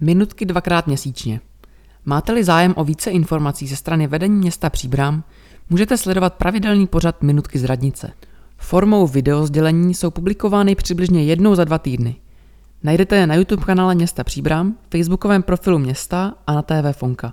Minutky dvakrát měsíčně. Máte-li zájem o více informací ze strany vedení města Příbram, můžete sledovat pravidelný pořad Minutky z radnice. Formou videozdělení jsou publikovány přibližně jednou za dva týdny. Najdete je na YouTube kanále města Příbram, facebookovém profilu města a na TV Fonka.